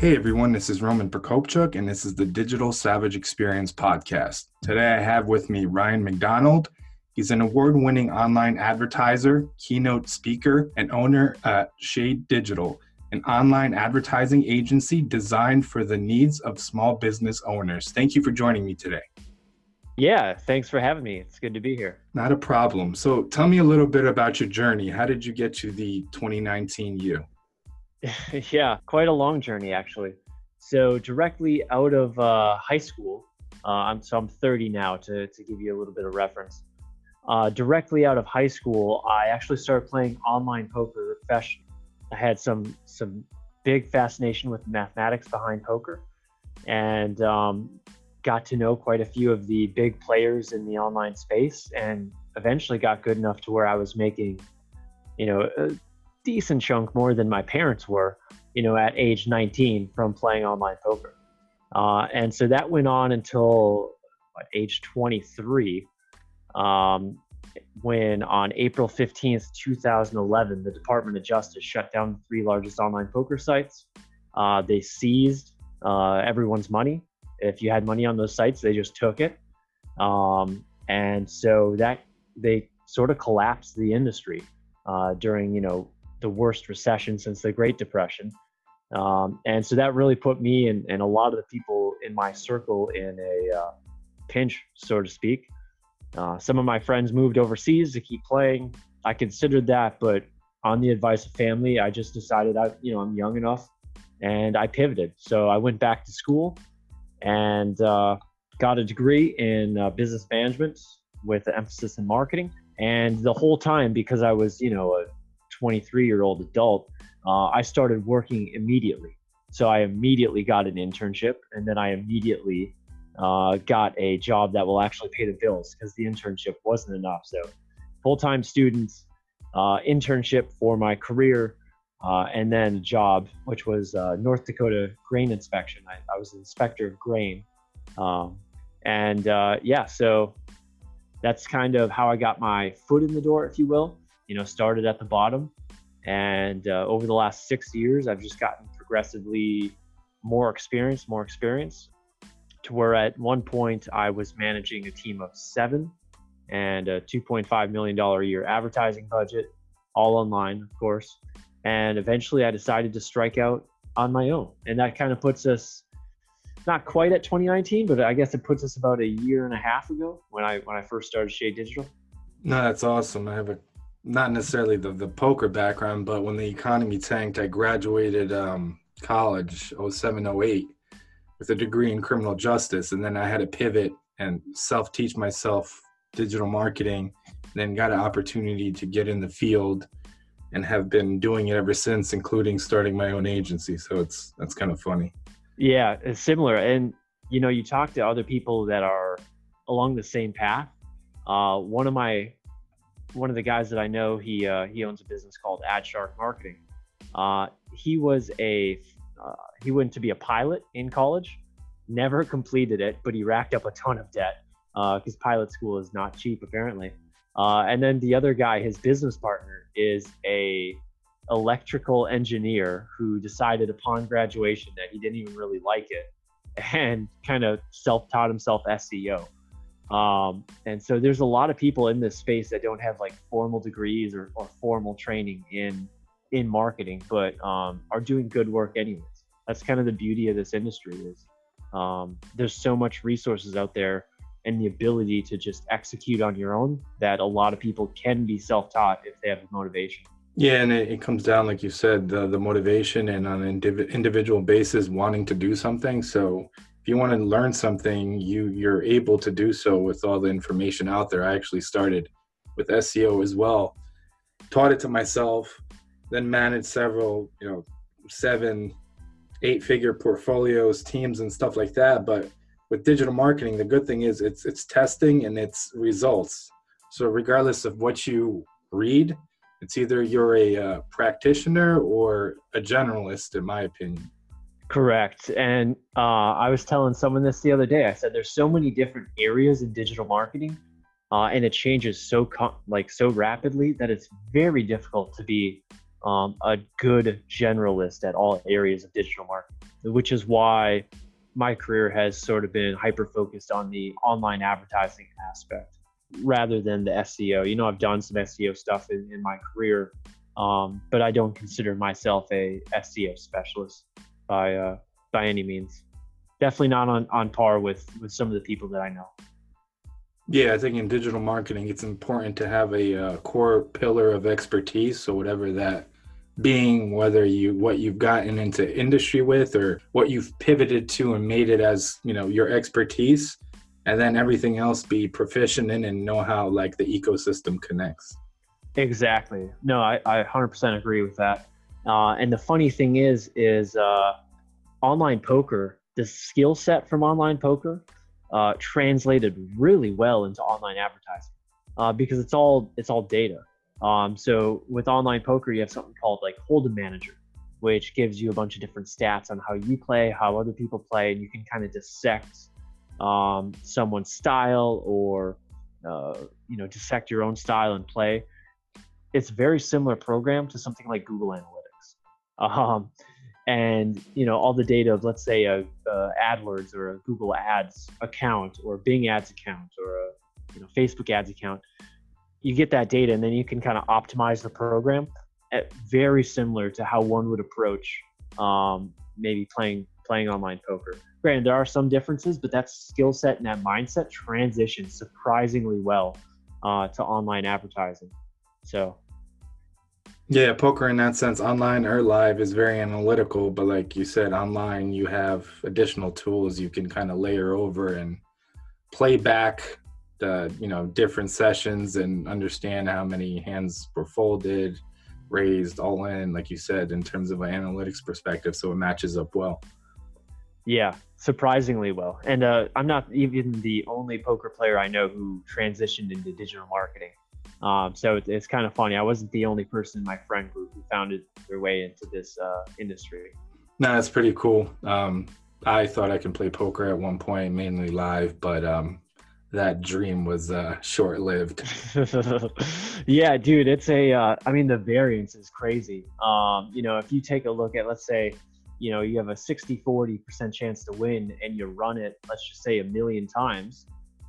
Hey everyone, this is Roman Prokopchuk, and this is the Digital Savage Experience podcast. Today I have with me Ryan McDonald. He's an award winning online advertiser, keynote speaker, and owner at Shade Digital, an online advertising agency designed for the needs of small business owners. Thank you for joining me today. Yeah, thanks for having me. It's good to be here. Not a problem. So tell me a little bit about your journey. How did you get to the 2019 you? yeah, quite a long journey actually. So directly out of uh, high school, uh, I'm so I'm 30 now to to give you a little bit of reference. Uh, directly out of high school, I actually started playing online poker professionally. I had some some big fascination with the mathematics behind poker, and um, got to know quite a few of the big players in the online space, and eventually got good enough to where I was making, you know, decent chunk more than my parents were, you know, at age 19 from playing online poker. Uh, and so that went on until what, age 23, um, when on April 15th, 2011, the Department of Justice shut down the three largest online poker sites. Uh, they seized uh, everyone's money. If you had money on those sites, they just took it. Um, and so that they sort of collapsed the industry uh, during, you know, the worst recession since the Great Depression. Um, and so that really put me and, and, a lot of the people in my circle in a uh, pinch, so to speak. Uh, some of my friends moved overseas to keep playing. I considered that, but on the advice of family, I just decided I, you know, I'm young enough, and I pivoted. So I went back to school and uh, got a degree in uh, business management with an emphasis in marketing. And the whole time, because I was, you know, a 23 year old adult, uh, I started working immediately. So I immediately got an internship, and then I immediately uh, got a job that will actually pay the bills because the internship wasn't enough. So full time students, uh, internship for my career, uh, and then a job, which was uh, North Dakota grain inspection. I, I, was an inspector of grain. Um, and uh, yeah, so that's kind of how I got my foot in the door, if you will you know, started at the bottom. And uh, over the last six years, I've just gotten progressively more experience, more experience to where at one point I was managing a team of seven and a $2.5 million a year advertising budget, all online, of course. And eventually I decided to strike out on my own. And that kind of puts us not quite at 2019, but I guess it puts us about a year and a half ago when I when I first started Shade Digital. No, that's awesome. I have a not necessarily the, the poker background, but when the economy tanked, I graduated um, college 07, 08 with a degree in criminal justice. And then I had to pivot and self teach myself digital marketing, then got an opportunity to get in the field and have been doing it ever since, including starting my own agency. So it's that's kind of funny. Yeah, it's similar. And you know, you talk to other people that are along the same path. Uh, one of my one of the guys that I know, he uh, he owns a business called Ad Shark Marketing. Uh, he was a uh, he went to be a pilot in college, never completed it, but he racked up a ton of debt because uh, pilot school is not cheap apparently. Uh, and then the other guy, his business partner, is a electrical engineer who decided upon graduation that he didn't even really like it and kind of self-taught himself SEO. Um, and so there's a lot of people in this space that don't have like formal degrees or, or formal training in in marketing, but um, are doing good work anyways. That's kind of the beauty of this industry is um, there's so much resources out there and the ability to just execute on your own that a lot of people can be self-taught if they have the motivation. Yeah, and it, it comes down, like you said, the, the motivation and on an indiv- individual basis wanting to do something. So if you want to learn something, you you're able to do so with all the information out there. I actually started with SEO as well. taught it to myself, then managed several, you know, seven, eight figure portfolios, teams, and stuff like that. But with digital marketing, the good thing is it's it's testing and it's results. So regardless of what you read, it's either you're a uh, practitioner or a generalist, in my opinion. Correct. And uh, I was telling someone this the other day. I said there's so many different areas in digital marketing, uh, and it changes so like so rapidly that it's very difficult to be um, a good generalist at all areas of digital marketing. Which is why my career has sort of been hyper focused on the online advertising aspect rather than the SEO. You know, I've done some SEO stuff in, in my career, um, but I don't consider myself a SEO specialist by uh, by any means. Definitely not on, on par with with some of the people that I know. Yeah, I think in digital marketing, it's important to have a uh, core pillar of expertise. So whatever that being, whether you what you've gotten into industry with or what you've pivoted to and made it as you know your expertise, and then everything else be proficient in and know how like the ecosystem connects. Exactly. No, I, I 100% agree with that. Uh, and the funny thing is, is uh, online poker, the skill set from online poker uh, translated really well into online advertising uh, because it's all it's all data. Um, so with online poker, you have something called like Hold'em Manager, which gives you a bunch of different stats on how you play, how other people play, and you can kind of dissect um, someone's style or uh, you know dissect your own style and play. It's very similar program to something like Google Analytics. Um, and you know all the data of let's say a, a, AdWords or a Google Ads account or Bing Ads account or a you know Facebook Ads account, you get that data and then you can kind of optimize the program at very similar to how one would approach um, maybe playing playing online poker. Granted, there are some differences, but that skill set and that mindset transitions surprisingly well uh, to online advertising. So yeah, poker in that sense, online or live, is very analytical. But like you said, online you have additional tools you can kind of layer over and play back the you know different sessions and understand how many hands were folded, raised, all in, like you said, in terms of an analytics perspective. So it matches up well. Yeah, surprisingly well. And uh, I'm not even the only poker player I know who transitioned into digital marketing. Um, so it's, it's kind of funny. I wasn't the only person in my friend group who found their way into this uh, industry. No, that's pretty cool. Um, I thought I could play poker at one point, mainly live, but um, that dream was uh, short lived. yeah, dude, it's a. Uh, I mean, the variance is crazy. Um, you know, if you take a look at, let's say, you know, you have a 60 40% chance to win and you run it, let's just say a million times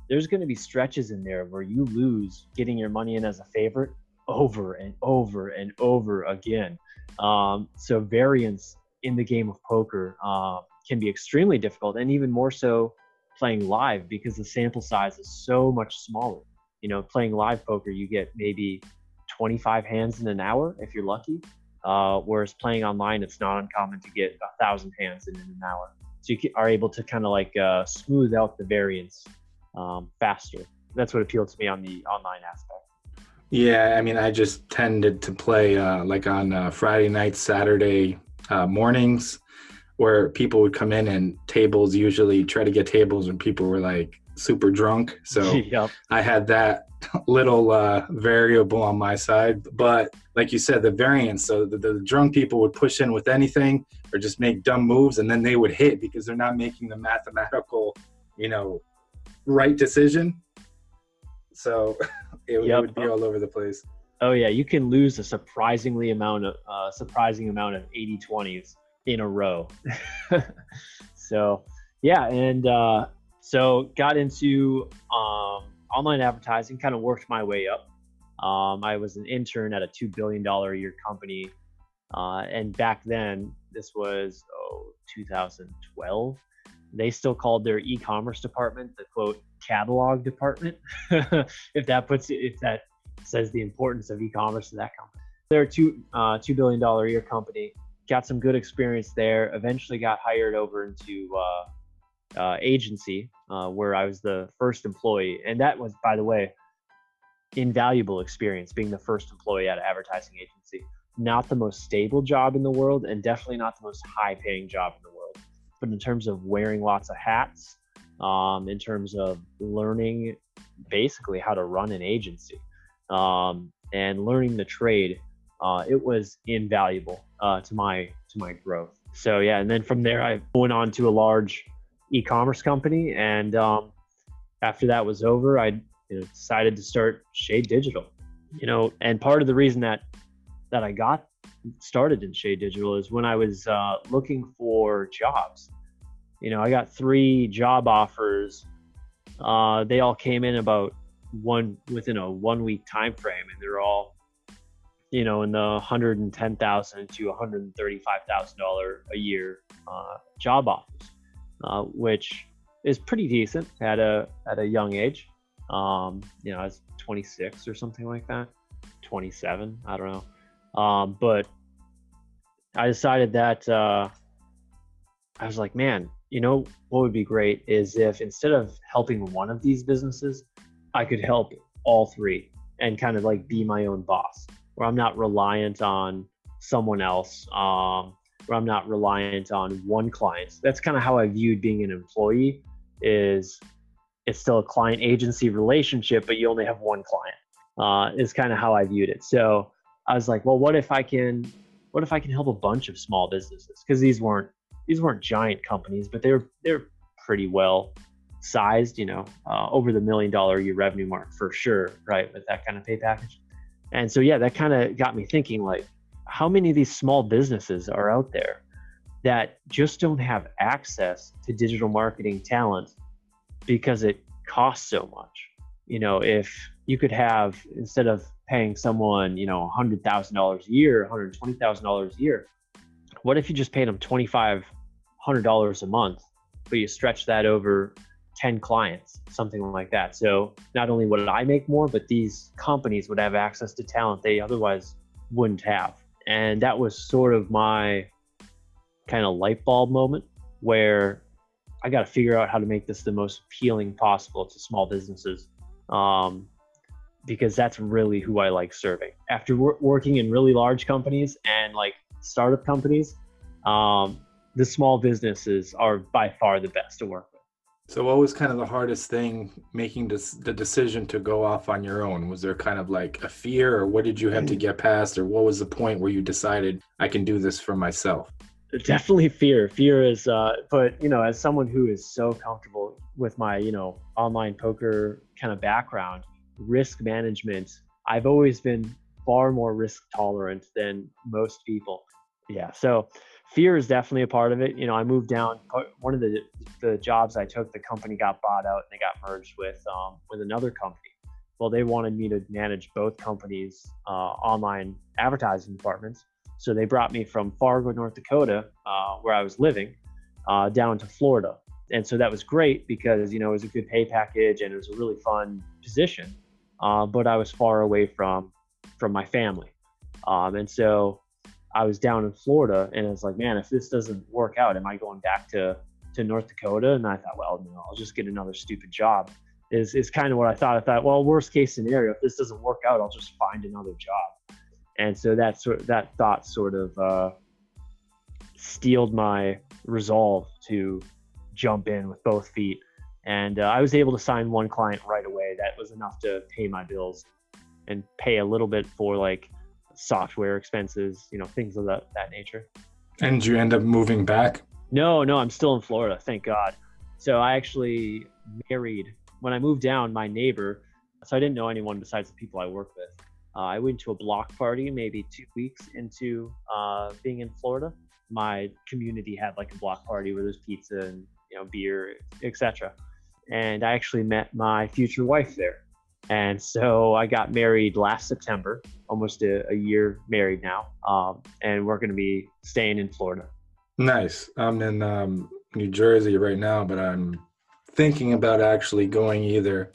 there's going to be stretches in there where you lose getting your money in as a favorite over and over and over again. Um, so variance in the game of poker uh, can be extremely difficult, and even more so playing live because the sample size is so much smaller. You know, playing live poker, you get maybe 25 hands in an hour if you're lucky. Uh, whereas playing online, it's not uncommon to get a thousand hands in an hour. So you are able to kind of like uh, smooth out the variance um, faster. That's what appealed to me on the online aspect. Yeah, I mean, I just tended to play uh, like on uh, Friday nights, Saturday uh, mornings, where people would come in and tables usually try to get tables when people were like super drunk. So yep. I had that little uh, variable on my side. But like you said, the variance, so the, the, drunk people would push in with anything or just make dumb moves and then they would hit because they're not making the mathematical, you know, right decision. So it, yep. it, would be all over the place. Oh yeah, you can lose a surprisingly amount of uh, surprising amount of 80-20s in a row. so yeah, and uh, so got into um, online advertising, kind of worked my way up. Um, I was an intern at a two billion dollar a year company, uh, and back then this was oh 2012 they still called their e-commerce department the quote catalog department if that puts it if that says the importance of e-commerce to that company they're a two uh, two billion dollar a year company got some good experience there eventually got hired over into uh, uh, agency uh, where i was the first employee and that was by the way invaluable experience being the first employee at an advertising agency. Not the most stable job in the world, and definitely not the most high paying job in the. But in terms of wearing lots of hats, um, in terms of learning basically how to run an agency um, and learning the trade, uh, it was invaluable uh, to my to my growth. So yeah, and then from there I went on to a large e-commerce company, and um, after that was over, I you know, decided to start Shade Digital. You know, and part of the reason that that I got started in Shade Digital is when I was uh, looking for jobs. You know, I got three job offers. Uh, they all came in about one within a one week time frame, and they're all, you know, in the hundred and ten thousand to one hundred and thirty five thousand dollar a year uh, job offers, uh, which is pretty decent at a at a young age. Um, you know, I was 26 or something like that, 27. I don't know. Um, but I decided that uh, I was like, man, you know, what would be great is if instead of helping one of these businesses, I could help all three and kind of like be my own boss, where I'm not reliant on someone else, um, where I'm not reliant on one client. That's kind of how I viewed being an employee. Is it's still a client agency relationship, but you only have one client. Uh, is kind of how I viewed it. So I was like, well, what if I can, what if I can help a bunch of small businesses? Because these weren't these weren't giant companies, but they're they're pretty well sized. You know, uh, over the million dollar year revenue mark for sure, right? With that kind of pay package. And so yeah, that kind of got me thinking like, how many of these small businesses are out there that just don't have access to digital marketing talent because it costs so much. You know, if you could have instead of paying someone, you know, hundred thousand dollars a year, hundred twenty thousand dollars a year, what if you just paid them twenty five hundred dollars a month, but you stretch that over ten clients, something like that. So not only would I make more, but these companies would have access to talent they otherwise wouldn't have. And that was sort of my kind of light bulb moment where I got to figure out how to make this the most appealing possible to small businesses. Um, because that's really who I like serving. After wor- working in really large companies and like startup companies, um, the small businesses are by far the best to work with. So, what was kind of the hardest thing making this, the decision to go off on your own? Was there kind of like a fear, or what did you have to get past, or what was the point where you decided I can do this for myself? definitely fear fear is uh but you know as someone who is so comfortable with my you know online poker kind of background risk management i've always been far more risk tolerant than most people yeah so fear is definitely a part of it you know i moved down one of the the jobs i took the company got bought out and they got merged with um with another company well they wanted me to manage both companies uh, online advertising departments so they brought me from Fargo, North Dakota, uh, where I was living, uh, down to Florida. And so that was great because, you know, it was a good pay package and it was a really fun position. Uh, but I was far away from from my family. Um, and so I was down in Florida and I was like, man, if this doesn't work out, am I going back to, to North Dakota? And I thought, well, no, I'll just get another stupid job is, is kind of what I thought. I thought, well, worst case scenario, if this doesn't work out, I'll just find another job and so that sort that thought sort of uh, steeled my resolve to jump in with both feet. And uh, I was able to sign one client right away. That was enough to pay my bills and pay a little bit for like software expenses, you know, things of that, that nature. And you end up moving back? No, no, I'm still in Florida, thank God. So I actually married when I moved down. My neighbor, so I didn't know anyone besides the people I work with. Uh, I went to a block party maybe two weeks into uh, being in Florida. My community had like a block party where there's pizza and you know beer, etc. And I actually met my future wife there. And so I got married last September, almost a, a year married now, um, and we're going to be staying in Florida. Nice. I'm in um, New Jersey right now, but I'm thinking about actually going either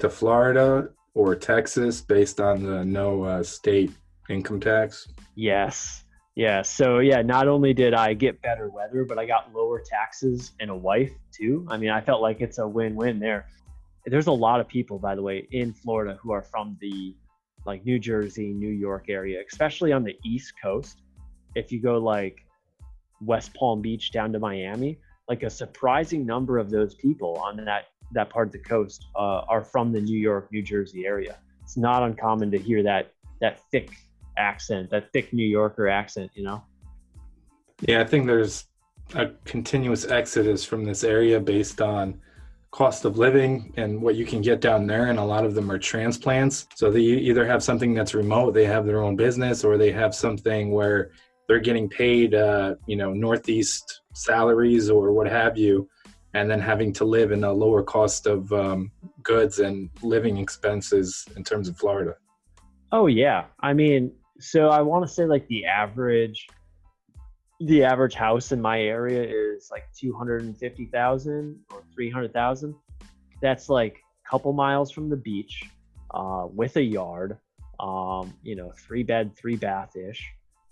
to Florida or Texas based on the no uh, state income tax? Yes. Yeah. So yeah, not only did I get better weather, but I got lower taxes and a wife too. I mean, I felt like it's a win-win there. there's a lot of people, by the way, in Florida who are from the like New Jersey, New York area, especially on the East Coast. If you go like West Palm Beach down to Miami, like a surprising number of those people on that that part of the coast uh, are from the New York, New Jersey area. It's not uncommon to hear that that thick accent, that thick New Yorker accent, you know. Yeah, I think there's a continuous exodus from this area based on cost of living and what you can get down there and a lot of them are transplants. So they either have something that's remote they have their own business or they have something where they're getting paid uh, you know northeast salaries or what have you and then having to live in a lower cost of um, goods and living expenses in terms of florida. Oh yeah. I mean so i want to say like the average the average house in my area is like 250,000 or 300,000. That's like a couple miles from the beach uh, with a yard, um, you know, three bed, three bath ish.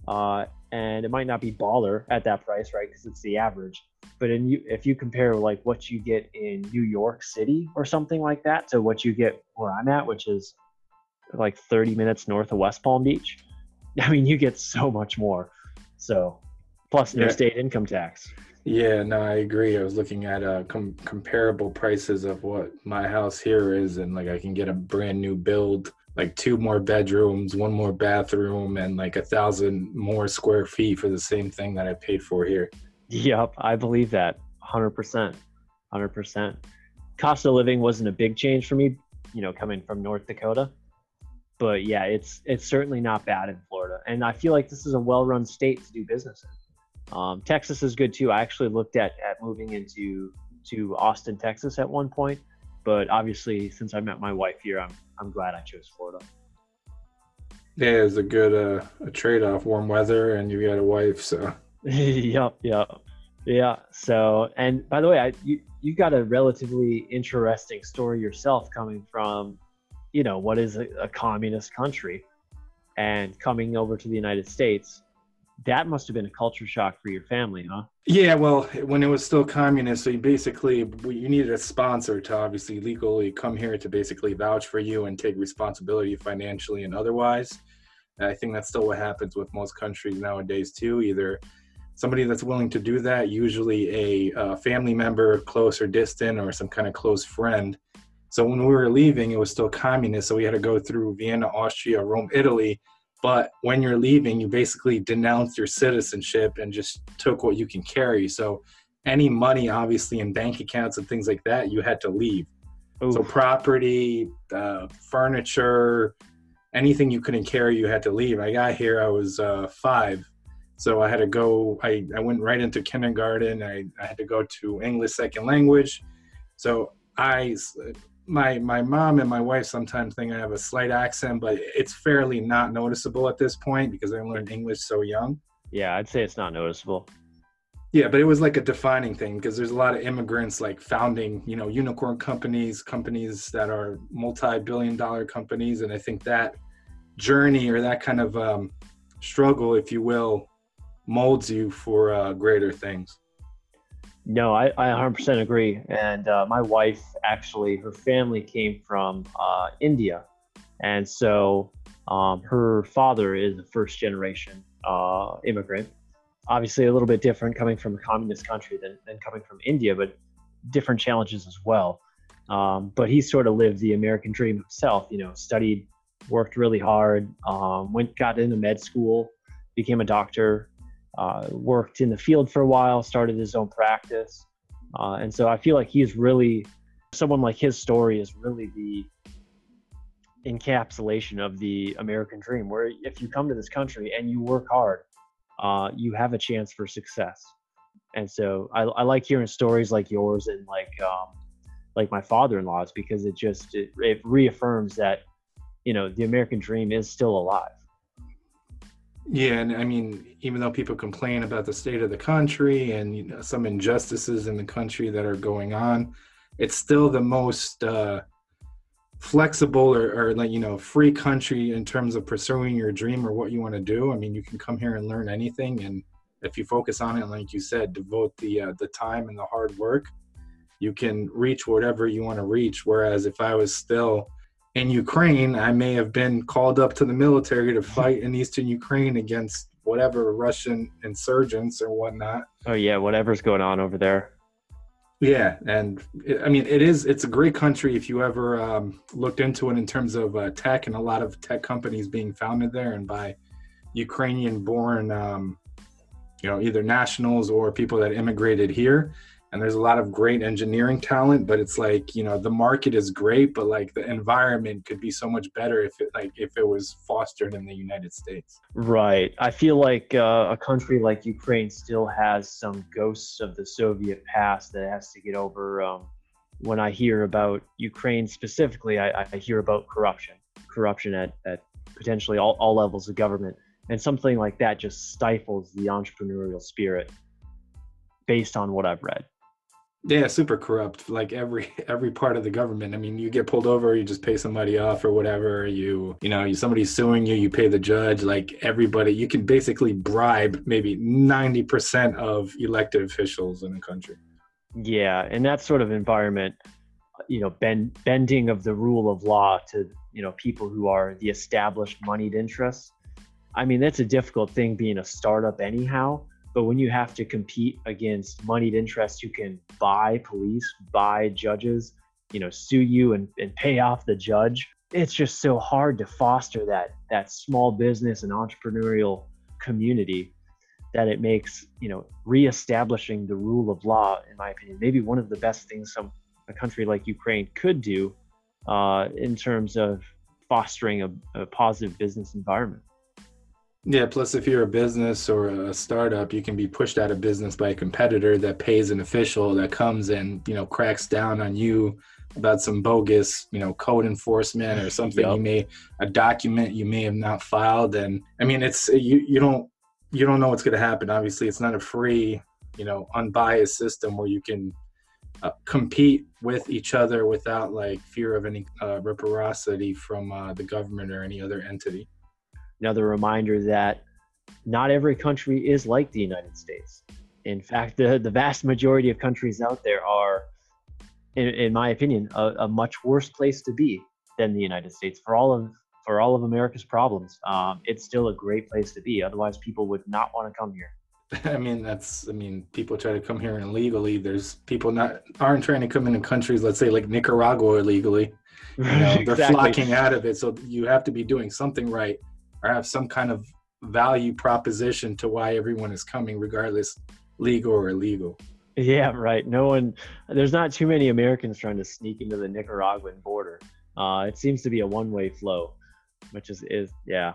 Uh, and it might not be baller at that price, right? Because it's the average. But in you, if you compare like what you get in New York City or something like that to what you get where I'm at, which is like 30 minutes north of West Palm Beach, I mean, you get so much more. So plus no yeah. state income tax. Yeah, no, I agree. I was looking at uh, com- comparable prices of what my house here is, and like I can get a brand new build, like two more bedrooms, one more bathroom, and like a thousand more square feet for the same thing that I paid for here. Yep, I believe that, hundred percent, hundred percent. Cost of living wasn't a big change for me, you know, coming from North Dakota, but yeah, it's it's certainly not bad in Florida, and I feel like this is a well-run state to do business in. Um, Texas is good too. I actually looked at at moving into to Austin, Texas at one point, but obviously since I met my wife here, I'm I'm glad I chose Florida. Yeah, it's a good uh, a trade off. Warm weather, and you got a wife, so. yep, yep, yeah. So, and by the way, I you you got a relatively interesting story yourself, coming from, you know, what is a, a communist country, and coming over to the United States that must have been a culture shock for your family, huh? Yeah, well, when it was still communist, so you basically you needed a sponsor to obviously legally come here to basically vouch for you and take responsibility financially and otherwise. I think that's still what happens with most countries nowadays too. Either somebody that's willing to do that, usually a, a family member, close or distant, or some kind of close friend. So when we were leaving, it was still communist, so we had to go through Vienna, Austria, Rome, Italy but when you're leaving, you basically denounce your citizenship and just took what you can carry. So any money, obviously, in bank accounts and things like that, you had to leave. Oof. So property, uh, furniture, anything you couldn't carry, you had to leave. I got here, I was uh, five. So I had to go, I, I went right into kindergarten. I, I had to go to English second language. So I my my mom and my wife sometimes think I have a slight accent, but it's fairly not noticeable at this point because I learned English so young. Yeah, I'd say it's not noticeable. Yeah, but it was like a defining thing because there's a lot of immigrants like founding, you know, unicorn companies, companies that are multi-billion dollar companies, and I think that journey or that kind of um, struggle, if you will, molds you for uh, greater things. No, I, I 100% agree. And uh, my wife, actually, her family came from uh, India. And so um, her father is a first generation uh, immigrant. Obviously, a little bit different coming from a communist country than, than coming from India, but different challenges as well. Um, but he sort of lived the American dream himself, you know, studied, worked really hard, um, went, got into med school, became a doctor, uh, worked in the field for a while, started his own practice. Uh, and so I feel like he's really, someone like his story is really the encapsulation of the American dream, where if you come to this country and you work hard, uh, you have a chance for success. And so I, I like hearing stories like yours and like um, like my father-in-law's because it just it, it reaffirms that you know the American dream is still alive. Yeah, and I mean, even though people complain about the state of the country and you know, some injustices in the country that are going on, it's still the most uh, flexible or, or like you know free country in terms of pursuing your dream or what you want to do. I mean, you can come here and learn anything, and if you focus on it, like you said, devote the uh, the time and the hard work, you can reach whatever you want to reach. Whereas if I was still in Ukraine, I may have been called up to the military to fight in eastern Ukraine against whatever Russian insurgents or whatnot. Oh yeah, whatever's going on over there. Yeah, and it, I mean it is it's a great country if you ever um, looked into it in terms of uh, tech and a lot of tech companies being founded there and by Ukrainian-born, um, you know, either nationals or people that immigrated here and there's a lot of great engineering talent but it's like you know the market is great but like the environment could be so much better if it like if it was fostered in the united states. Right. I feel like uh, a country like ukraine still has some ghosts of the soviet past that has to get over um, when i hear about ukraine specifically I, I, hear about corruption corruption at, at potentially all, all levels of government. And something like that just stifles the entrepreneurial spirit based on what i've read yeah, super corrupt. Like every every part of the government. I mean, you get pulled over, you just pay somebody off or whatever. You you know, you somebody's suing you, you pay the judge. Like everybody, you can basically bribe maybe ninety percent of elected officials in the country. Yeah, and that sort of environment, you know, bend, bending of the rule of law to you know people who are the established moneyed interests. I mean, that's a difficult thing being a startup anyhow but when you have to compete against moneyed interests who can buy police, buy judges, you know, sue you and, and pay off the judge, it's just so hard to foster that that small business and entrepreneurial community that it makes, you know, reestablishing the rule of law, in my opinion, maybe one of the best things some a country like Ukraine could do uh, in terms of fostering a, a positive business environment. Yeah, plus if you're a business or a startup, you can be pushed out of business by a competitor that pays an official that comes and, you know, cracks down on you about some bogus, you know, code enforcement or something yep. you may a document you may have not filed and I mean it's you you don't you don't know what's going to happen. Obviously, it's not a free, you know, unbiased system where you can uh, compete with each other without like fear of any uh, reciprocity from uh, the government or any other entity another reminder that not every country is like the United States. In fact, the, the vast majority of countries out there are, in, in my opinion, a, a, much worse place to be than the United States. For all of for all of America's problems, um, it's still a great place to be. Otherwise, people would not want to come here. I mean, that's. I mean, people try to come here illegally. There's people not aren't trying to come into countries, let's say like Nicaragua illegally. You know, they're flocking out of it. So you have to be doing something right or have some kind of value proposition to why everyone is coming, regardless legal or illegal. Yeah, right. No one, there's not too many Americans trying to sneak into the Nicaraguan border. Uh, it seems to be a one-way flow, which is is yeah.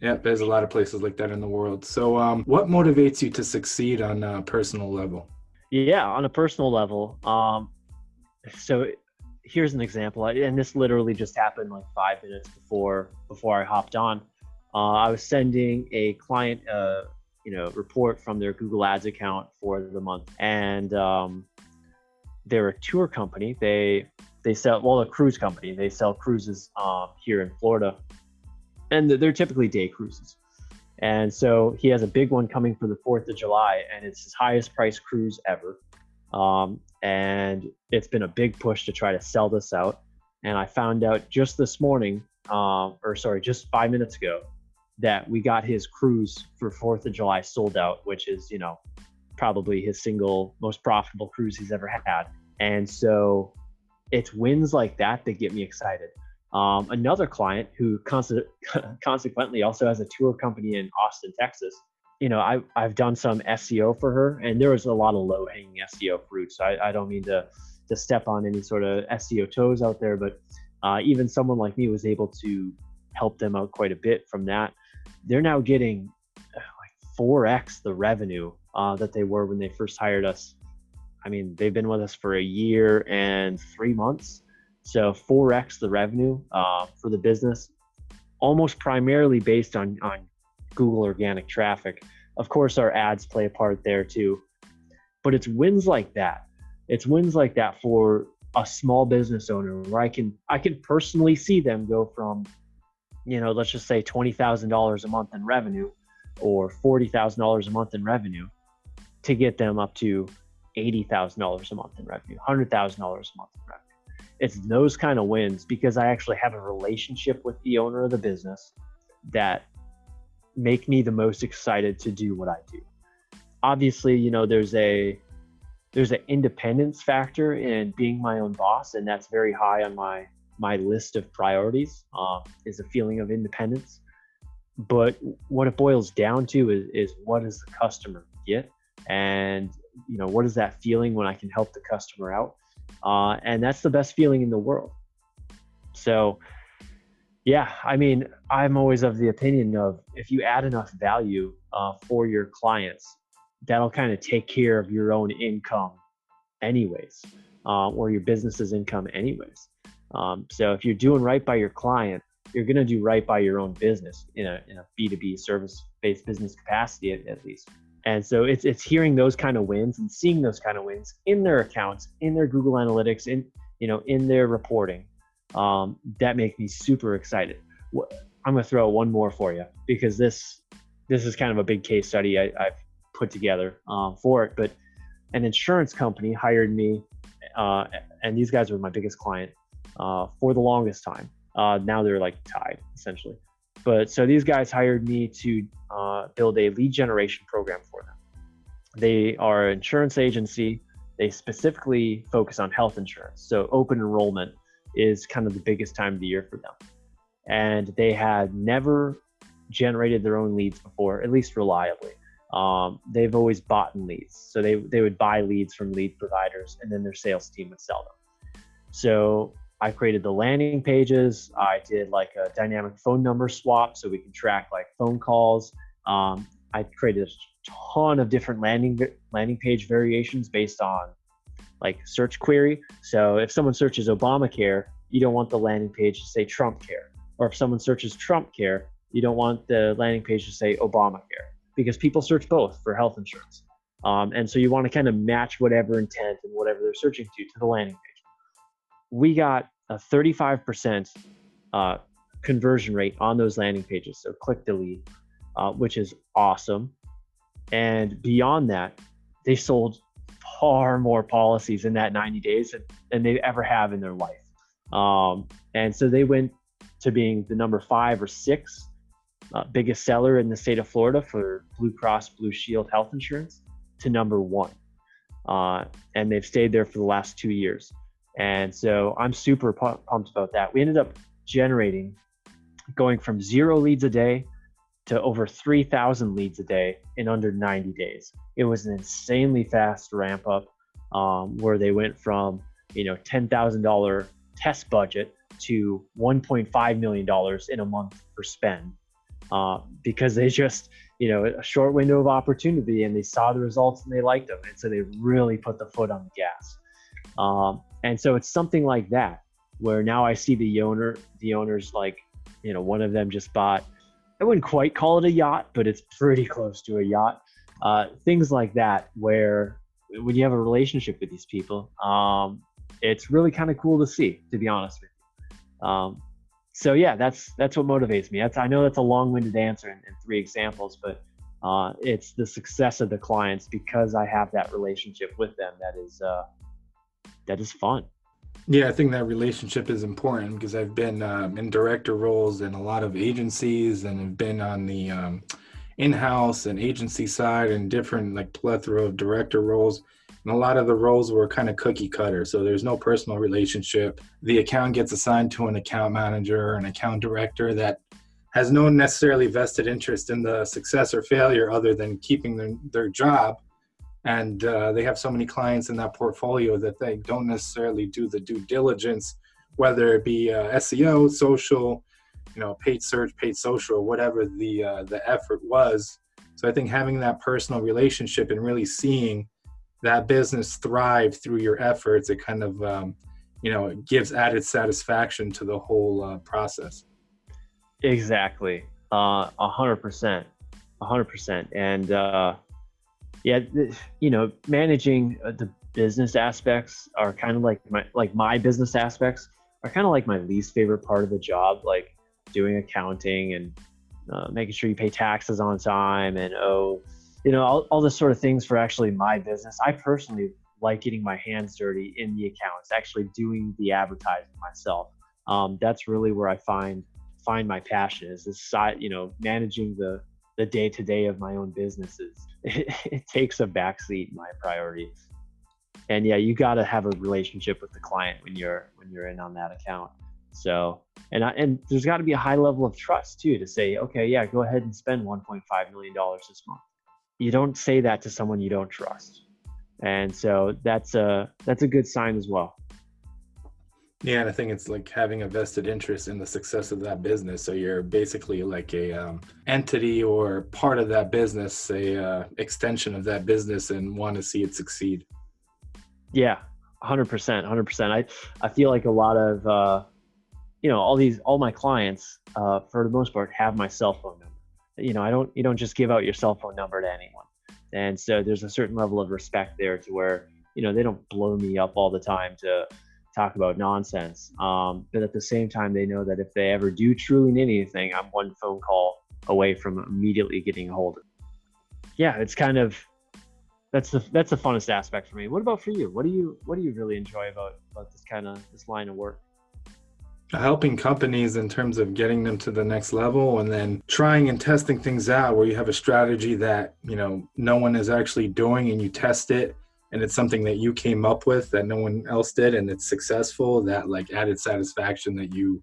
Yeah, there's a lot of places like that in the world. So, um, what motivates you to succeed on a personal level? Yeah, on a personal level. Um, so here's an example, and this literally just happened like five minutes before before I hopped on. Uh, I was sending a client, uh, you know, report from their Google Ads account for the month, and um, they're a tour company. They they sell well a cruise company. They sell cruises um, here in Florida, and they're typically day cruises. And so he has a big one coming for the Fourth of July, and it's his highest price cruise ever. Um, and it's been a big push to try to sell this out. And I found out just this morning, um, or sorry, just five minutes ago, that we got his cruise for Fourth of July sold out, which is you know probably his single most profitable cruise he's ever had. And so it's wins like that that get me excited. Um, another client who consequently also has a tour company in Austin, Texas. You know, I, I've done some SEO for her, and there was a lot of low hanging SEO fruit. So I, I don't mean to to step on any sort of SEO toes out there, but uh, even someone like me was able to help them out quite a bit from that they're now getting uh, like 4x the revenue uh, that they were when they first hired us. I mean, they've been with us for a year and three months. So 4x the revenue uh, for the business, almost primarily based on, on Google organic traffic. Of course, our ads play a part there too. But it's wins like that. It's wins like that for a small business owner where I can I can personally see them go from you know, let's just say $20,000 a month in revenue or $40,000 a month in revenue to get them up to $80,000 a month in revenue, $100,000 a month in revenue. It's those kind of wins because I actually have a relationship with the owner of the business that make me the most excited to do what I do. Obviously, you know, there's a there's an independence factor in being my own boss, and that's very high on my my list of priorities. Uh, is a feeling of independence. But what it boils down to is, is what does the customer get, and you know what is that feeling when I can help the customer out, uh, and that's the best feeling in the world. So yeah, I mean, I'm always of the opinion of if you add enough value uh, for your clients, that'll kind of take care of your own income, anyways, uh, or your business's income, anyways. Um, so if you're doing right by your client, you're going to do right by your own business in a in a B2B service-based business capacity at, at least. And so it's it's hearing those kind of wins and seeing those kind of wins in their accounts, in their Google Analytics, in you know in their reporting um, that makes me super excited. I'm gonna throw one more for you because this this is kind of a big case study I, have put together um, for it. But an insurance company hired me, uh, and these guys were my biggest client uh, for the longest time. Uh, now they're like tied essentially. But so these guys hired me to uh, build a lead generation program for them. They are an insurance agency. They specifically focus on health insurance, so open enrollment is kind of the biggest time of the year for them. And they had never generated their own leads before, at least reliably. Um, they've always bought leads. So they, they would buy leads from lead providers and then their sales team would sell them. So I created the landing pages. I did like a dynamic phone number swap so we can track like phone calls. Um, I created a ton of different landing landing page variations based on like search query. So if someone searches Obamacare, you don't want the landing page to say Trump Care. Or if someone searches Trump Care, you don't want the landing page to say Obamacare because people search both for health insurance. Um, and so you want to kind of match whatever intent and whatever they're searching to to the landing page. We got a 35% uh, conversion rate on those landing pages. So click the lead, uh, which is awesome. And beyond that, they sold far more policies in that 90 days than, than they ever have in their life. Um, and so they went to being the number five or six uh, biggest seller in the state of Florida for Blue Cross Blue Shield health insurance to number one. Uh, and they've stayed there for the last two years. And so I'm super pumped about that. We ended up generating going from zero leads a day to over 3,000 leads a day in under 90 days. It was an insanely fast ramp up um, where they went from, you know, $10,000 test budget to $1.5 million in a month for spend uh, because they just, you know, a short window of opportunity and they saw the results and they liked them. And so they really put the foot on the gas. Um, and so it's something like that where now I see the owner, the owners like, you know, one of them just bought I wouldn't quite call it a yacht, but it's pretty close to a yacht. Uh, things like that, where when you have a relationship with these people, um, it's really kind of cool to see, to be honest with you. Um, so yeah, that's that's what motivates me. That's I know that's a long-winded answer in, in three examples, but uh, it's the success of the clients because I have that relationship with them that is uh, that is fun. Yeah, I think that relationship is important because I've been um, in director roles in a lot of agencies and have been on the um, in-house and agency side and different like plethora of director roles. And a lot of the roles were kind of cookie cutter. So there's no personal relationship. The account gets assigned to an account manager, an account director that has no necessarily vested interest in the success or failure other than keeping their, their job and uh, they have so many clients in that portfolio that they don't necessarily do the due diligence whether it be uh, seo social you know paid search paid social whatever the uh, the effort was. So i think having that personal relationship and really seeing that business thrive through your efforts it kind of um, you know gives added satisfaction to the whole uh, process. Exactly. Uh, a hundred percent. A hundred percent. And uh, yeah, you know, managing uh, the business aspects are kind of like my like my business aspects are kind of like my least favorite part of the job, like doing accounting and uh, making sure you pay taxes on time and oh, you know, all, all this sort of things for actually my business. I personally like getting my hands dirty in the accounts, actually doing the advertising myself. Um, that's really where I find find my passion is this side, you know, managing the the day to day of my own businesses. It, it takes a backseat my priorities. And yeah, you got to have a relationship with the client when you're when you're in on that account. So, and I, and there's got to be a high level of trust too to say, okay, yeah, go ahead and spend 1.5 million dollars this month. You don't say that to someone you don't trust, and so that's a that's a good sign as well. Yeah, and I think it's like having a vested interest in the success of that business. So you're basically like a um, entity or part of that business, a uh, extension of that business, and want to see it succeed. Yeah, hundred percent, hundred percent. I I feel like a lot of uh, you know all these all my clients uh, for the most part have my cell phone number. You know, I don't you don't just give out your cell phone number to anyone, and so there's a certain level of respect there to where you know they don't blow me up all the time to talk about nonsense. Um, but at the same time, they know that if they ever do truly need anything, I'm one phone call away from immediately getting a hold of. Yeah, it's kind of that's the that's the funnest aspect for me. What about for you? What do you what do you really enjoy about about this kind of this line of work? helping companies in terms of getting them to the next level and then trying and testing things out where you have a strategy that you know no one is actually doing and you test it and it's something that you came up with that no one else did and it's successful that like added satisfaction that you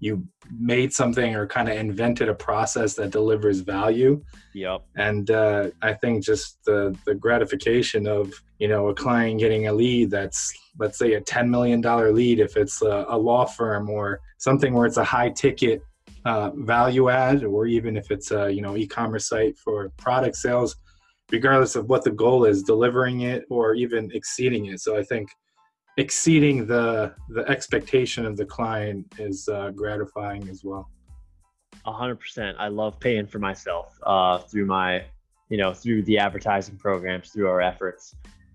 you made something or kind of invented a process that delivers value. Yep and uh, i think just the the gratification of you know a client getting a lead that's let's say a $10 million lead if it's a, a law firm or something where it's a high ticket uh, value add or even if it's a you know e-commerce site for product sales regardless of what the goal is, delivering it or even exceeding it. So I think exceeding the the expectation of the client is uh, gratifying as well. A hundred percent. I love paying for myself uh, through my, you know, through the advertising programs, through our efforts.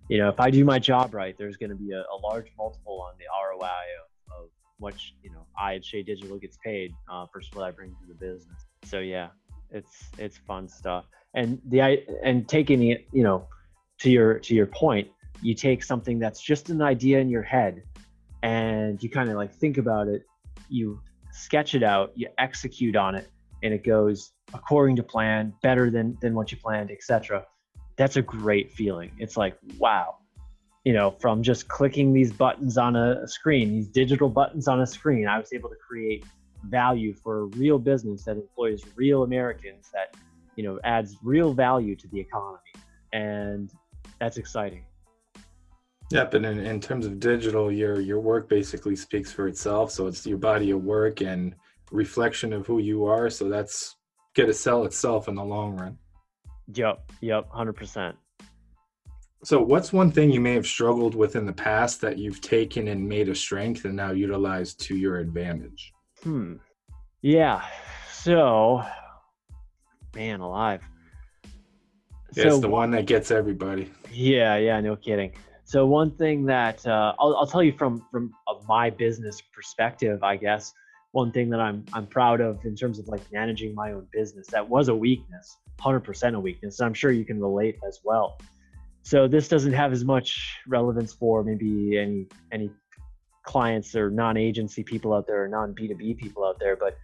You know, if I do my job right, there's going to be a, a, large multiple on the ROI of, of what you know I at Shea Digital gets paid uh, for what I bring to the business. So yeah, it's it's fun stuff and the and taking it you know to your to your point you take something that's just an idea in your head and you kind of like think about it you sketch it out you execute on it and it goes according to plan better than than what you planned etc that's a great feeling. It's like wow. You know from just clicking these buttons on a screen these digital buttons on a screen i was able to create value for a real business that employs real americans that you know adds real value to the economy. And that's exciting. Yep and in, in terms of digital your your work basically speaks for itself. So it's your body of work and reflection of who you are. So that's going to sell itself in the long run. Yep yep 100% so what's one thing you may have struggled with in the past that you've taken and made a strength and now utilized to your advantage? Hmm. Yeah. So man alive. Yeah, so, it's the one that gets everybody. Yeah, yeah, no kidding. So one thing that uh, I'll, I'll tell you from from my business perspective, I guess one thing that I'm I'm proud of in terms of like managing my own business that was a weakness, 100% a weakness. I'm sure you can relate as well. So this doesn't have as much relevance for maybe any any clients or non-agency people out there or non-B2B people out there, but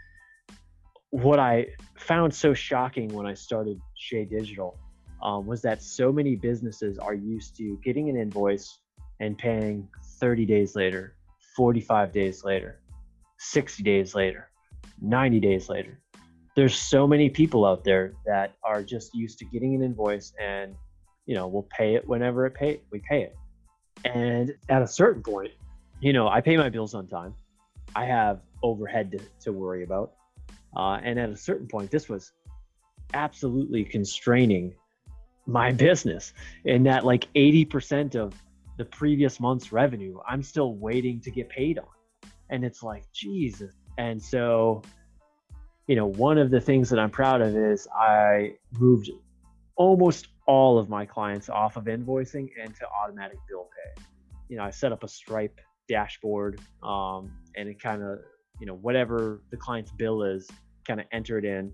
what I found so shocking when I started Shea Digital um, was that so many businesses are used to getting an invoice and paying 30 days later, 45 days later, 60 days later, 90 days later. There's so many people out there that are just used to getting an invoice and you know we'll pay it whenever it pay we pay it. And at a certain point, you know, I pay my bills on time. I have overhead to, to worry about uh, and at a certain point, this was absolutely constraining my business in that like 80% of the previous month's revenue, I'm still waiting to get paid on. And it's like, Jesus. And so, you know, one of the things that I'm proud of is I moved almost all of my clients off of invoicing and to automatic bill pay. You know, I set up a Stripe dashboard um, and it kind of, you know, whatever the client's bill is, kind of enter it in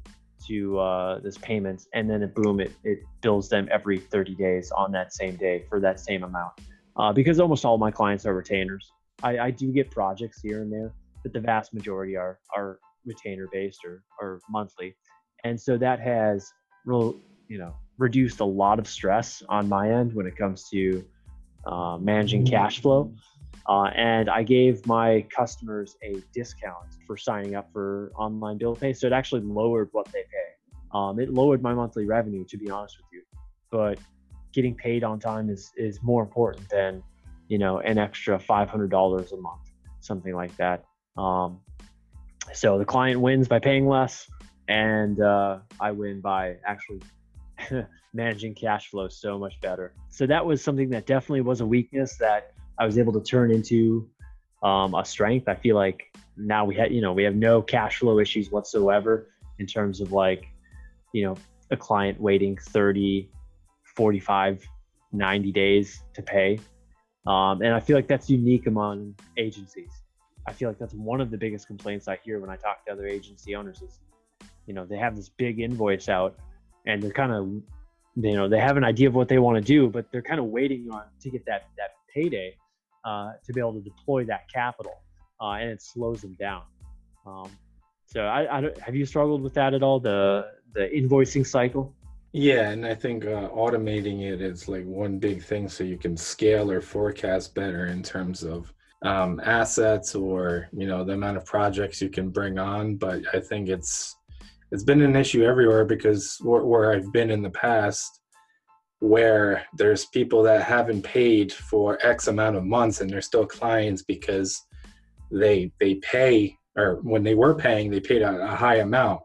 to uh, this payments, and then it, boom, it, it bills them every 30 days on that same day for that same amount. uh, because almost all my clients are retainers. I, I do get projects here and there, but the vast majority are are retainer based or, or monthly, and so that has real you know reduced a lot of stress on my end when it comes to uh, managing cash flow. Uh, and I gave my customers a discount for signing up for online bill pay. So it actually lowered what they pay. Um, it lowered my monthly revenue, to be honest with you. But getting paid on time is, is more important than, you know, an extra $500 a month, something like that. Um, so the client wins by paying less, and uh, I win by actually managing cash flow so much better. So that was something that definitely was a weakness that I was able to turn into um, a strength. I feel like now we had, you know, we have no cash flow issues whatsoever in terms of like, you know, a client waiting 30, 45, 90 days to pay. Um, and I feel like that's unique among agencies. I feel like that's one of the biggest complaints I hear when I talk to other agency owners is, you know, they have this big invoice out and they're kind of, you know, they have an idea of what they want to do, but they're kind of waiting on to get that that payday uh, to be able to deploy that capital, uh, and it slows them down. Um, so, I, I have you struggled with that at all? The the invoicing cycle. Yeah, and I think uh, automating it is like one big thing, so you can scale or forecast better in terms of um, assets or you know the amount of projects you can bring on. But I think it's it's been an issue everywhere because where, where I've been in the past, where there's people that haven't paid for X amount of months and they're still clients because they they pay or when they were paying they paid a, a high amount.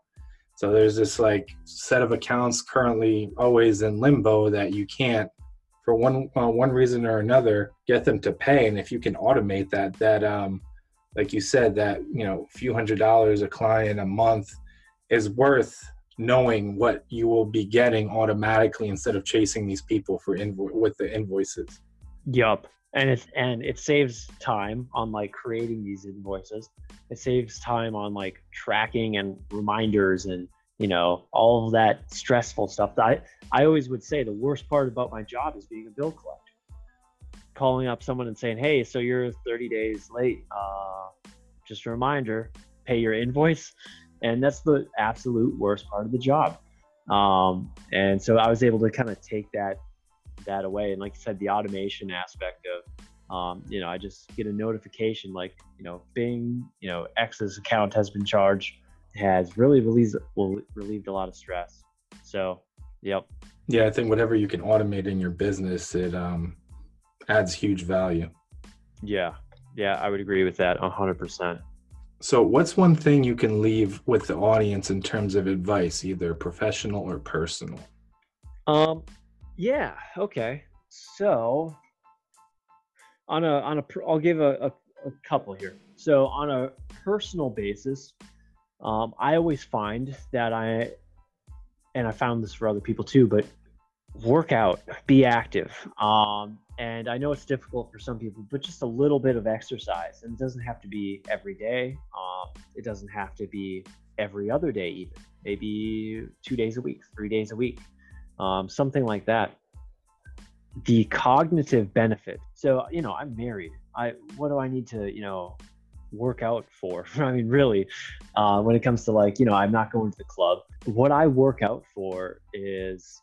So there's this like set of accounts currently always in limbo that you can't for one uh, one reason or another get them to pay and if you can automate that that um like you said that you know a few hundred dollars a client a month is worth knowing what you will be getting automatically instead of chasing these people for invo- with the invoices. Yup. And it and it saves time on like creating these invoices. It saves time on like tracking and reminders and you know all that stressful stuff. I I always would say the worst part about my job is being a bill collector. Calling up someone and saying, "Hey, so you're 30 days late. Uh, just a reminder, pay your invoice." And that's the absolute worst part of the job. Um, and so I was able to kind of take that that away, and like I said, the automation aspect of, um, you know, I just get a notification like, you know, Bing, you know, X's account has been charged, has really relieved relieved a lot of stress. So, yep. Yeah, I think whatever you can automate in your business, it um, adds huge value. Yeah, yeah, I would agree with that hundred percent. So, what's one thing you can leave with the audience in terms of advice, either professional or personal? Um, yeah, okay. So, on a on a, I'll give a, a, a couple here. So, on a personal basis, um, I always find that I, and I found this for other people too, but work out, be active. Um, and I know it's difficult for some people, but just a little bit of exercise. And it doesn't have to be every day. Um, it doesn't have to be every other day, even maybe two days a week, three days a week, um, something like that. The cognitive benefit. So, you know, I'm married. I what do I need to, you know, work out for? I mean, really, uh, when it comes to like, you know, I'm not going to the club. What I work out for is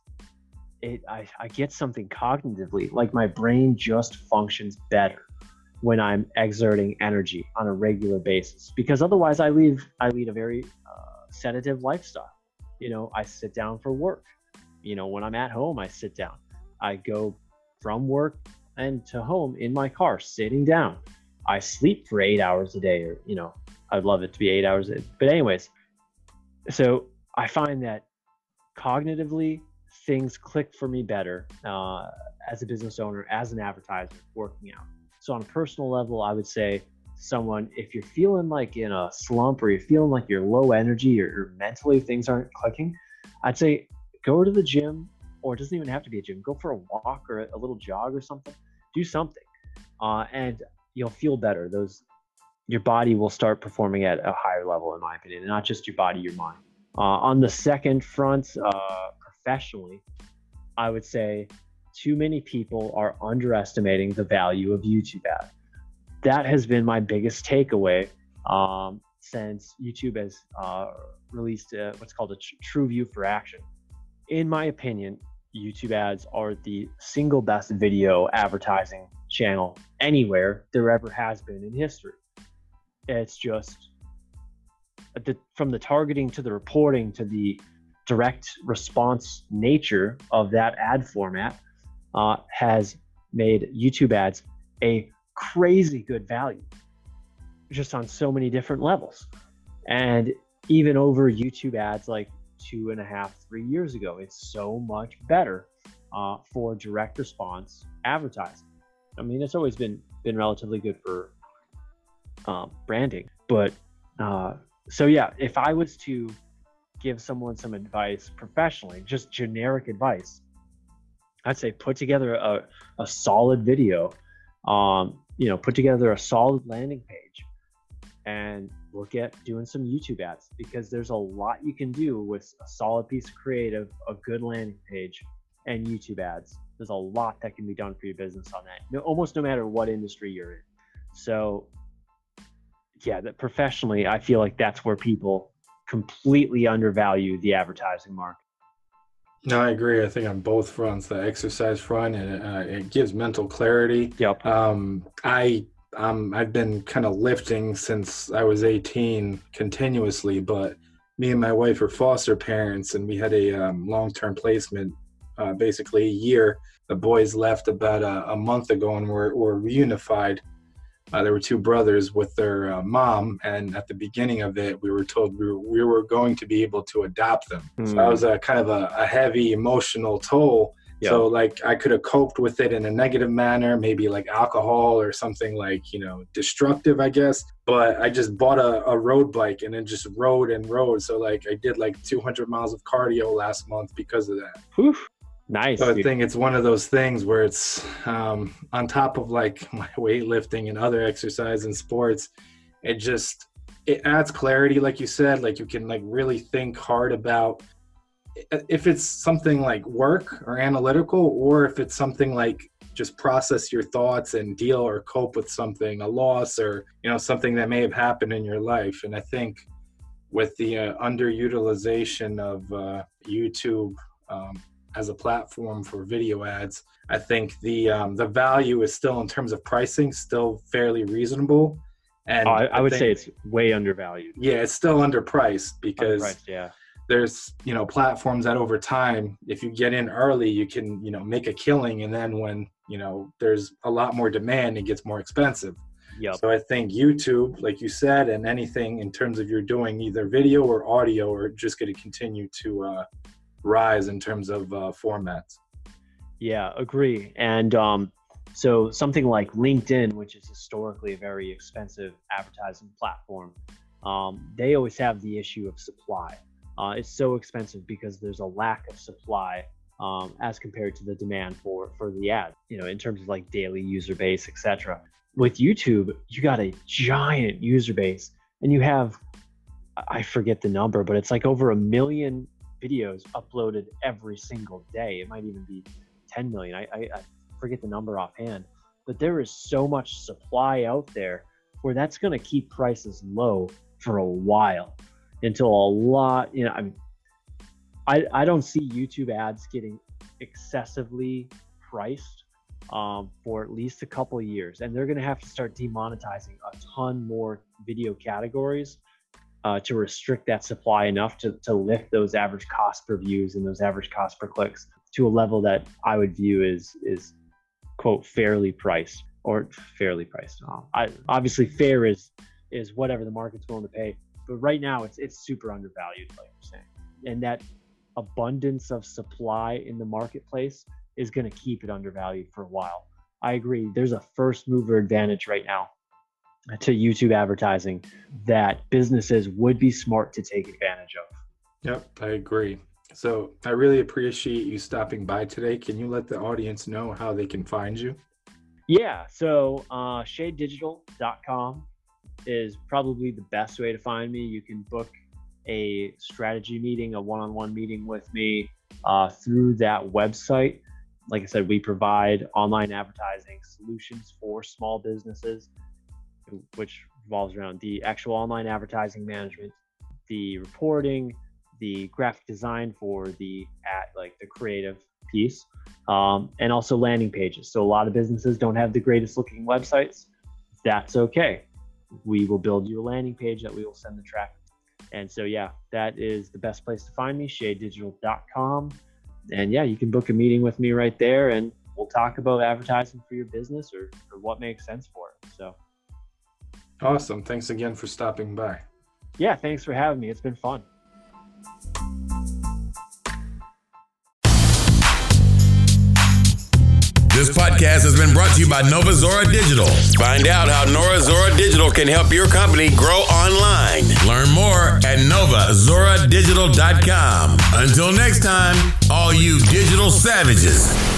it I, I get something cognitively like my brain just functions better when i'm exerting energy on a regular basis because otherwise i lead i lead a very uh, sedative lifestyle. You know i sit down for work. You know when i'm at home i sit down. I go from work and to home in my car sitting down. I sleep for eight hours a day or you know i'd love it to be eight hours but anyways so i find that cognitively things click for me better uh, as a business owner, as an advertiser, working out. So on a personal level, I would say someone if you're feeling like in a slump or you're feeling like you're low energy or, or mentally things aren't clicking, I'd say go to the gym or it doesn't even have to be a gym. Go for a walk or a, little jog or something. Do something, uh, and you'll feel better. Those your body will start performing at a higher level, in my opinion, and not just your body, your mind. Uh, on the second front, uh, professionally, I would say too many people are underestimating the value of YouTube ads. That has been my biggest takeaway um, since YouTube has uh, released a, what's called a tr- TrueView for Action. In my opinion, YouTube ads are the single best video advertising channel anywhere there ever has been in history. It's just the, from the targeting to the reporting to the direct response nature of that ad format uh, has made YouTube ads a crazy good value just on so many different levels. And even over YouTube ads like two and a half, three years ago, it's so much better uh, for direct response advertising. I mean, it's always been been relatively good for um, branding, but uh, so yeah, if I was to give someone some advice professionally, just generic advice, I'd say put together a, a solid video, um, you know, put together a solid landing page and look at doing some YouTube ads because there's a lot you can do with a solid piece of creative, a good landing page, and YouTube ads. There's a lot that can be done for your business on that, no, almost no matter what industry you're in. So, yeah, that professionally, I feel like that's where people completely undervalue the advertising market. No, I agree. I think on both fronts, the exercise front, and uh, it gives mental clarity. Yep. Um, I um, I've been kind of lifting since I was 18 continuously, but me and my wife are foster parents, and we had a um, long-term placement, uh, basically a year. The boys left about a, a month ago, and we're, we're reunified. Uh, there were two brothers with their uh, mom, and at the beginning of it, we were told we were, we were going to be able to adopt them. Mm. So that was a kind of a, a heavy emotional toll. Yeah. So like I could have coped with it in a negative manner, maybe like alcohol or something like you know destructive, I guess. But I just bought a, a road bike and then just rode and rode. So like I did like 200 miles of cardio last month because of that. Whew. Nice. So I think it's one of those things where it's um, on top of like my weightlifting and other exercise and sports, it just it adds clarity, like you said. Like you can like really think hard about if it's something like work or analytical, or if it's something like just process your thoughts and deal or cope with something, a loss or you know something that may have happened in your life. And I think with the uh, underutilization of uh, YouTube. Um, as a platform for video ads. I think the um, the value is still in terms of pricing still fairly reasonable. And oh, I, I, would think, say it's way undervalued. Yeah, it's still underpriced because underpriced, yeah. there's you know platforms that over time, if you get in early, you can you know make a killing, and then when you know there's a lot more demand, it gets more expensive. Yep. So I think YouTube, like you said, and anything in terms of you're doing either video or audio, are just going to continue to uh, rise in terms of uh, formats. Yeah, agree. And um, so something like LinkedIn, which is historically a very expensive advertising platform, um, they always have the issue of supply. Uh, it's so expensive because there's a lack of supply um, as compared to the demand for for the ad. You know, in terms of like daily user base, etc. With YouTube, you got a giant user base, and you have I forget the number, but it's like over a million videos uploaded every single day. It might even be 10 million. I, I, I forget the number offhand, but there is so much supply out there where that's going to keep prices low for a while until a lot, you know, I mean, I, I don't see YouTube ads getting excessively priced um, for at least a couple years. And they're going to have to start demonetizing a ton more video categories uh, to restrict that supply enough to, to lift those average cost per views and those average cost per clicks to a level that I would view is is quote fairly priced or fairly priced. Uh, I, obviously, fair is is whatever the market's willing to pay, but right now it's it's super undervalued, like you're saying, and that abundance of supply in the marketplace is going to keep it undervalued for a while. I agree. There's a first mover advantage right now to YouTube advertising that businesses would be smart to take advantage of. Yep, I agree. So I really appreciate you stopping by today. Can you let the audience know how they can find you? Yeah, so uh, shadedigital.com is probably the best way to find me. You can book a strategy meeting, a one on one meeting with me uh, through that website. like I said, we provide online advertising solutions for small businesses, which revolves around the actual online advertising management, the reporting, the graphic design for the at like the creative piece, um, and also landing pages. So a lot of businesses don't have the greatest looking websites. That's okay. We will build you a landing page that we will send the traffic. And so yeah, that is the best place to find me, shaydigital.com. And yeah, you can book a meeting with me right there and we'll talk about advertising for your business or, or what makes sense for it. So awesome. Thanks again for stopping by. Yeah, thanks for having me. It's been fun. This podcast has been brought to you by Nova Zora Digital. Find out how Nova Zora Digital can help your company grow online. Learn more at novazoradigital.com. Until next time, all you digital savages.